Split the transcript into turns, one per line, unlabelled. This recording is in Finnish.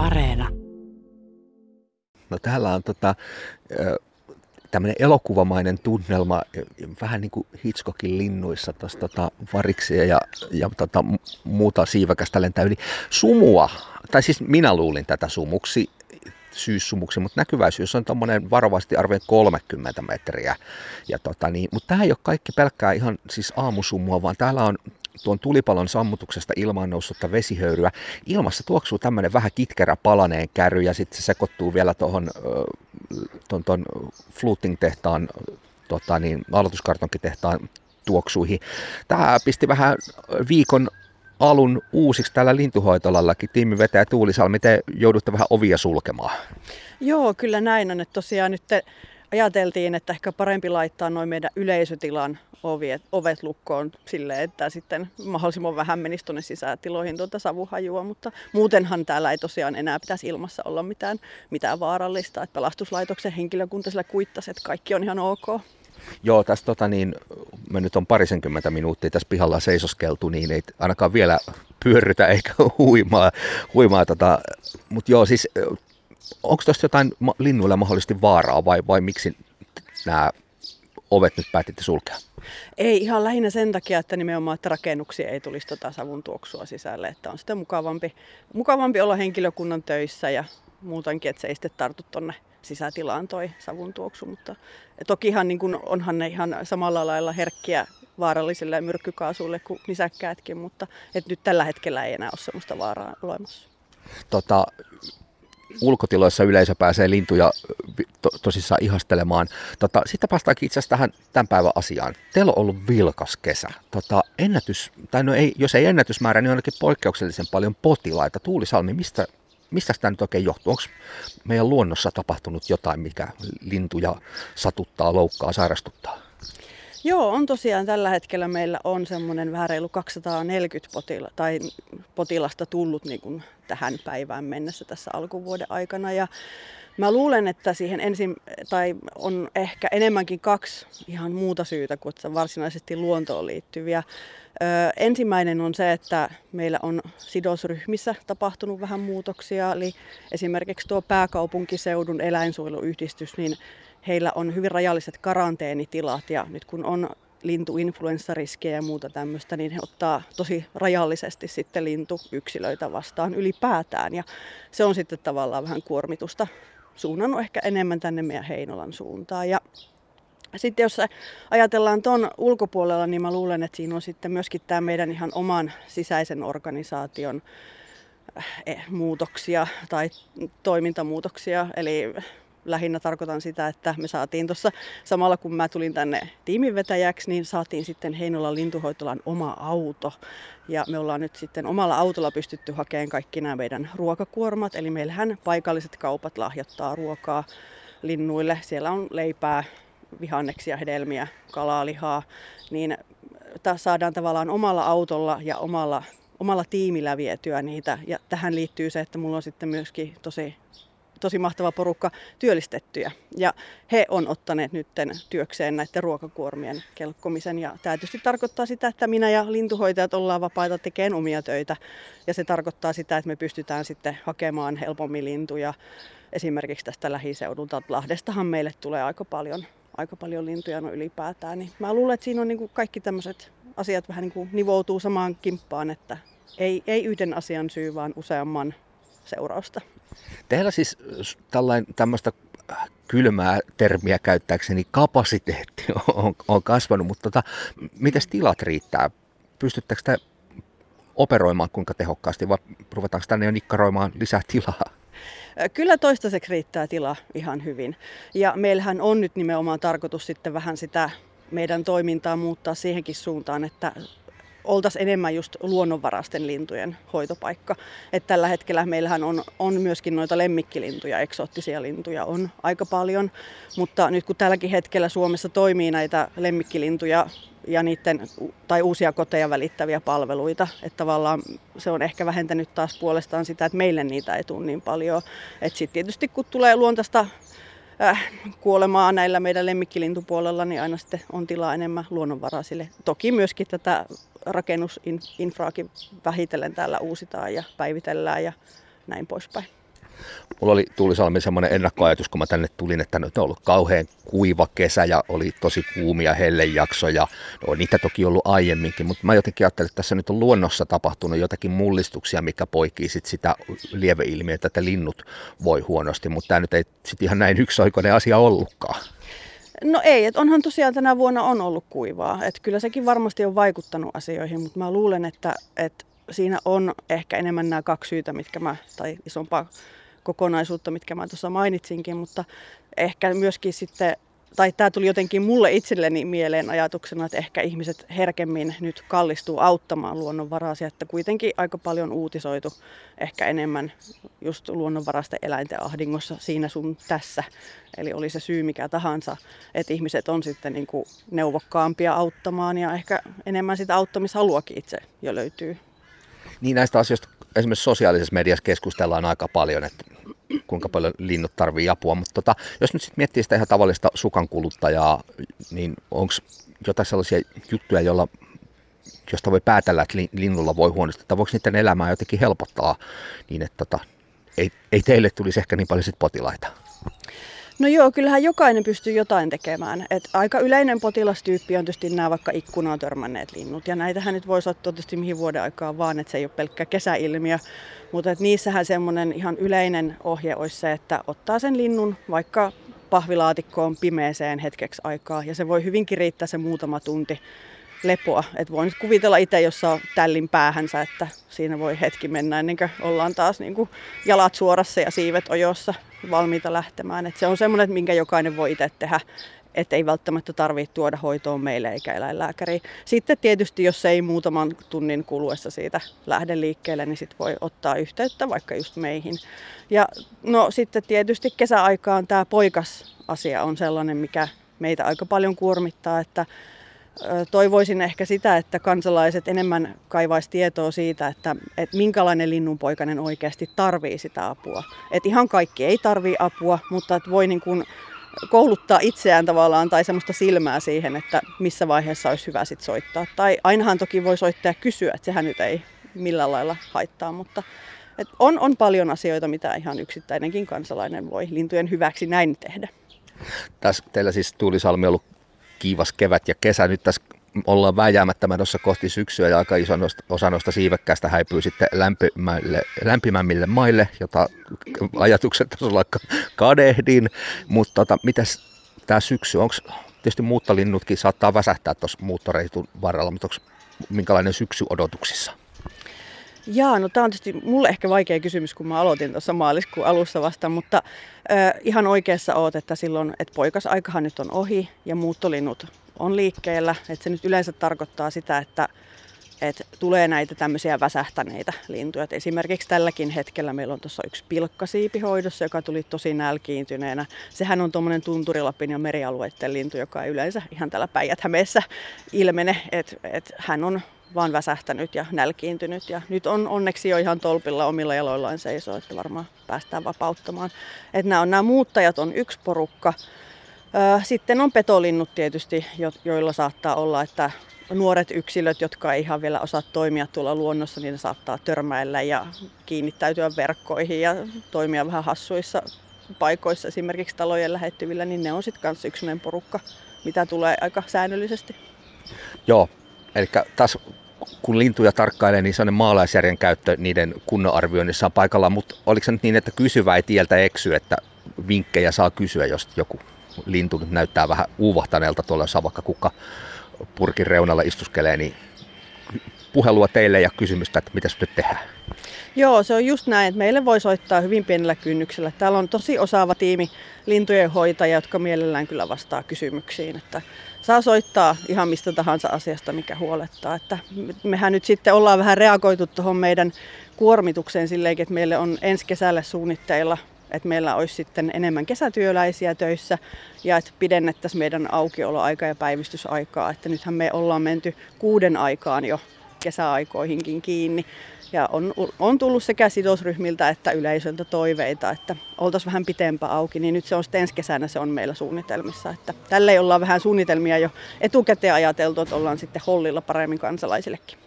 Areena.
No täällä on tota, tämmöinen elokuvamainen tunnelma, vähän niin kuin Hitchcockin linnuissa, tuossa tota, variksia ja, ja tota, muuta siiväkästä lentää yli. Sumua, tai siis minä luulin tätä sumuksi, syyssumuksi, mutta näkyväisyys on tuommoinen varovasti arvioin 30 metriä. Ja tota, niin, mutta tämä ei ole kaikki pelkkää ihan siis aamusumua, vaan täällä on tuon tulipalon sammutuksesta ilmaan noussutta vesihöyryä. Ilmassa tuoksuu tämmöinen vähän kitkerä palaneen käry ja sitten se sekoittuu vielä tuohon ton, ton Fluting-tehtaan, tota niin, aloituskartonkitehtaan tuoksuihin. Tämä pisti vähän viikon alun uusiksi täällä lintuhoitolallakin. Tiimi vetää Tuulisalmi, te joudutte vähän ovia sulkemaan.
Joo, kyllä näin on. Että tosiaan nyt te ajateltiin, että ehkä parempi laittaa noin meidän yleisötilan ovet, ovet lukkoon sille, että sitten mahdollisimman vähän menisi tuonne sisätiloihin tuota savuhajua, mutta muutenhan täällä ei tosiaan enää pitäisi ilmassa olla mitään, mitään vaarallista. Että pelastuslaitoksen henkilökunta sillä kuittasi, että kaikki on ihan ok.
Joo, tässä tota niin, me nyt on parisenkymmentä minuuttia tässä pihalla seisoskeltu, niin ei ainakaan vielä pyörrytä eikä huimaa. huimaa tota. Mutta joo, siis onko tuosta jotain linnuilla mahdollisesti vaaraa vai, vai miksi nämä ovet nyt päätitte sulkea?
Ei ihan lähinnä sen takia, että nimenomaan että rakennuksia ei tulisi tota savun tuoksua sisälle, että on sitten mukavampi, mukavampi olla henkilökunnan töissä ja muutenkin, että se ei sitten tartu tuonne sisätilaan toi savun tuoksu, mutta tokihan niin kun, onhan ne ihan samalla lailla herkkiä vaarallisille myrkkykaasuille kuin nisäkkäätkin, mutta et nyt tällä hetkellä ei enää ole sellaista vaaraa olemassa.
Tota, ulkotiloissa yleisö pääsee lintuja to, tosissaan ihastelemaan. Tota, sitten päästäänkin itse asiassa tähän tämän päivän asiaan. Teillä on ollut vilkas kesä. Tota, ennätys, tai no ei, jos ei ennätysmäärä, niin ainakin poikkeuksellisen paljon potilaita. Tuulisalmi, mistä, mistä tämä nyt oikein johtuu? Onko meidän luonnossa tapahtunut jotain, mikä lintuja satuttaa, loukkaa, sairastuttaa?
Joo, on tosiaan tällä hetkellä meillä on semmoinen vähän reilu 240 potila, tai potilasta tullut niin kuin tähän päivään mennessä tässä alkuvuoden aikana. Ja mä luulen, että siihen ensin, tai on ehkä enemmänkin kaksi ihan muuta syytä kuin varsinaisesti luontoon liittyviä. Ensimmäinen on se, että meillä on sidosryhmissä tapahtunut vähän muutoksia, eli esimerkiksi tuo pääkaupunkiseudun eläinsuojeluyhdistys, niin heillä on hyvin rajalliset karanteenitilat ja nyt kun on lintuinfluenssariskejä ja muuta tämmöistä, niin he ottaa tosi rajallisesti sitten lintuyksilöitä vastaan ylipäätään. Ja se on sitten tavallaan vähän kuormitusta suunnannut ehkä enemmän tänne meidän Heinolan suuntaan. Ja sitten jos ajatellaan tuon ulkopuolella, niin mä luulen, että siinä on sitten myöskin tämä meidän ihan oman sisäisen organisaation eh, muutoksia tai toimintamuutoksia. Eli lähinnä tarkoitan sitä, että me saatiin tuossa samalla kun mä tulin tänne tiiminvetäjäksi, niin saatiin sitten Heinolan lintuhoitolan oma auto. Ja me ollaan nyt sitten omalla autolla pystytty hakemaan kaikki nämä meidän ruokakuormat. Eli meillähän paikalliset kaupat lahjoittaa ruokaa linnuille. Siellä on leipää, vihanneksia, hedelmiä, kalaa, lihaa. Niin saadaan tavallaan omalla autolla ja omalla, omalla tiimillä vietyä niitä. Ja tähän liittyy se, että mulla on sitten myöskin tosi tosi mahtava porukka työllistettyjä. Ja he on ottaneet nyt työkseen näiden ruokakuormien kelkkomisen. Ja tämä tietysti tarkoittaa sitä, että minä ja lintuhoitajat ollaan vapaita tekemään omia töitä. Ja se tarkoittaa sitä, että me pystytään sitten hakemaan helpommin lintuja esimerkiksi tästä lähiseudulta. Lahdestahan meille tulee aika paljon, aika paljon lintuja no ylipäätään. Niin mä luulen, että siinä on niin kuin kaikki tämmöiset asiat vähän niin kuin nivoutuu samaan kimppaan, että ei, ei yhden asian syy, vaan useamman seurausta.
Teillä siis tällainen tämmöistä kylmää termiä käyttääkseni kapasiteetti on, on kasvanut, mutta tota, miten tilat riittää? Pystyttekö te operoimaan kuinka tehokkaasti vai ruvetaanko tänne jo nikkaroimaan lisää tilaa?
Kyllä toistaiseksi riittää tila ihan hyvin. Ja meillähän on nyt nimenomaan tarkoitus sitten vähän sitä meidän toimintaa muuttaa siihenkin suuntaan, että oltaisiin enemmän just luonnonvarasten lintujen hoitopaikka. Et tällä hetkellä meillähän on, on myöskin noita lemmikkilintuja, eksoottisia lintuja on aika paljon, mutta nyt kun tälläkin hetkellä Suomessa toimii näitä lemmikkilintuja ja niiden, tai uusia koteja välittäviä palveluita, että tavallaan se on ehkä vähentänyt taas puolestaan sitä, että meille niitä ei tule niin paljon. Että sitten tietysti kun tulee luontaista äh, kuolemaa näillä meidän lemmikkilintupuolella, niin aina sitten on tilaa enemmän luonnonvaraisille. Toki myöskin tätä rakennusinfraakin vähitellen täällä uusitaan ja päivitellään ja näin poispäin.
Mulla oli Tuulisalmi semmoinen ennakkoajatus, kun mä tänne tulin, että nyt on ollut kauhean kuiva kesä ja oli tosi kuumia hellejaksoja. No, niitä toki ollut aiemminkin, mutta mä jotenkin ajattelin, että tässä nyt on luonnossa tapahtunut jotakin mullistuksia, mikä poikii sit sitä lieveilmiötä, että linnut voi huonosti, mutta tämä nyt ei sitten ihan näin yksioikoinen asia ollutkaan.
No ei, että onhan tosiaan tänä vuonna on ollut kuivaa. Että kyllä sekin varmasti on vaikuttanut asioihin, mutta mä luulen, että, että siinä on ehkä enemmän nämä kaksi syytä, mitkä mä, tai isompaa kokonaisuutta, mitkä mä tuossa mainitsinkin, mutta ehkä myöskin sitten tai tämä tuli jotenkin mulle itselleni mieleen ajatuksena, että ehkä ihmiset herkemmin nyt kallistuu auttamaan luonnonvaraisia, että kuitenkin aika paljon uutisoitu ehkä enemmän just luonnonvaraisten eläinten ahdingossa siinä sun tässä. Eli oli se syy mikä tahansa, että ihmiset on sitten niin kuin neuvokkaampia auttamaan ja ehkä enemmän sitä auttamishaluakin itse jo löytyy.
Niin näistä asioista esimerkiksi sosiaalisessa mediassa keskustellaan aika paljon, että kuinka paljon linnut tarvii apua, mutta tota, jos nyt sitten miettii sitä ihan tavallista sukankuluttajaa, niin onko jotain sellaisia juttuja, joilla, josta voi päätellä, että linnulla voi huonosti, että voiko niiden elämää jotenkin helpottaa niin, että tota, ei, ei teille tulisi ehkä niin paljon sit potilaita?
No joo, kyllähän jokainen pystyy jotain tekemään. Et aika yleinen potilastyyppi on tietysti nämä vaikka ikkunaan törmänneet linnut. Ja näitähän nyt voisi ottaa tietysti mihin vuoden aikaan vaan, että se ei ole pelkkä kesäilmiö. Mutta et niissähän semmoinen ihan yleinen ohje olisi se, että ottaa sen linnun vaikka pahvilaatikkoon pimeeseen hetkeksi aikaa. Ja se voi hyvinkin riittää se muutama tunti lepoa. Et voin nyt kuvitella itse, jos saa tällin päähänsä, että siinä voi hetki mennä ennen kuin ollaan taas niin kuin jalat suorassa ja siivet ojossa valmiita lähtemään. Et se on semmoinen, minkä jokainen voi itse tehdä, että ei välttämättä tarvitse tuoda hoitoon meille eikä eläinlääkäriin. Sitten tietysti, jos ei muutaman tunnin kuluessa siitä lähde liikkeelle, niin sit voi ottaa yhteyttä vaikka just meihin. Ja no sitten tietysti kesäaikaan tämä poikasasia on sellainen, mikä meitä aika paljon kuormittaa, että toivoisin ehkä sitä, että kansalaiset enemmän kaivaisi tietoa siitä, että, että minkälainen linnunpoikainen oikeasti tarvii sitä apua. Että ihan kaikki ei tarvii apua, mutta että voi niin kuin kouluttaa itseään tavallaan tai semmoista silmää siihen, että missä vaiheessa olisi hyvä sit soittaa. Tai ainahan toki voi soittaa ja kysyä, että sehän nyt ei millään lailla haittaa, mutta et on, on paljon asioita, mitä ihan yksittäinenkin kansalainen voi lintujen hyväksi näin tehdä.
Tässä teillä siis Tuulisalmi on ollut kiivas kevät ja kesä. Nyt tässä ollaan vääjäämättä menossa kohti syksyä ja aika iso osa noista siivekkäistä häipyy sitten lämpimämmille, lämpimämmille maille, jota ajatuksen tasolla kadehdin. Mutta tota, mitäs tämä syksy, onko tietysti muuttolinnutkin saattaa väsähtää tuossa muuttoreitun varrella, mutta onko minkälainen syksy odotuksissa?
Jaa, no tämä on tietysti mulle ehkä vaikea kysymys, kun mä aloitin tuossa maaliskuun alussa vasta, mutta äh, ihan oikeassa oot, että silloin, että poikasaikahan nyt on ohi ja muuttolinnut on liikkeellä. Että se nyt yleensä tarkoittaa sitä, että, että tulee näitä tämmöisiä väsähtäneitä lintuja. Et esimerkiksi tälläkin hetkellä meillä on tuossa yksi pilkkasiipihoidossa, joka tuli tosi nälkiintyneenä. Sehän on tuommoinen tunturilapin ja merialueiden lintu, joka ei yleensä ihan täällä päijät ilmene. Että et hän on vaan väsähtänyt ja nälkiintynyt. Ja nyt on onneksi jo ihan tolpilla omilla jaloillaan seisoo, että varmaan päästään vapauttamaan. Että nämä, on, nämä muuttajat on yksi porukka. Sitten on petolinnut tietysti, joilla saattaa olla, että nuoret yksilöt, jotka ei ihan vielä osaa toimia tuolla luonnossa, niin ne saattaa törmäillä ja kiinnittäytyä verkkoihin ja toimia vähän hassuissa paikoissa, esimerkiksi talojen lähettyvillä, niin ne on sitten kanssa yksinen porukka, mitä tulee aika säännöllisesti.
Joo, eli taas kun lintuja tarkkailee, niin sellainen maalaisjärjen käyttö niiden kunnon arvioinnissa on paikallaan, mutta oliko se nyt niin, että kysyvä ei tieltä eksy, että vinkkejä saa kysyä, jos joku lintu nyt näyttää vähän uuvahtaneelta tuolla, jos vaikka kukka purkin reunalla istuskelee, niin puhelua teille ja kysymystä, että mitä nyt tehdään.
Joo, se on just näin, että meille voi soittaa hyvin pienellä kynnyksellä. Täällä on tosi osaava tiimi lintujen hoitajia, jotka mielellään kyllä vastaa kysymyksiin. Että saa soittaa ihan mistä tahansa asiasta, mikä huolettaa. Että mehän nyt sitten ollaan vähän reagoitu tuohon meidän kuormitukseen silleen, että meille on ensi kesälle suunnitteilla että meillä olisi sitten enemmän kesätyöläisiä töissä ja että pidennettäisiin meidän aukioloaika ja päivystysaikaa. Että nythän me ollaan menty kuuden aikaan jo kesäaikoihinkin kiinni. Ja on, on tullut sekä sidosryhmiltä että yleisöltä toiveita, että oltaisiin vähän pitempään auki, niin nyt se on sitten ensi kesänä se on meillä suunnitelmissa. Että tälle ollaan vähän suunnitelmia jo etukäteen ajateltu, että ollaan sitten hollilla paremmin kansalaisillekin.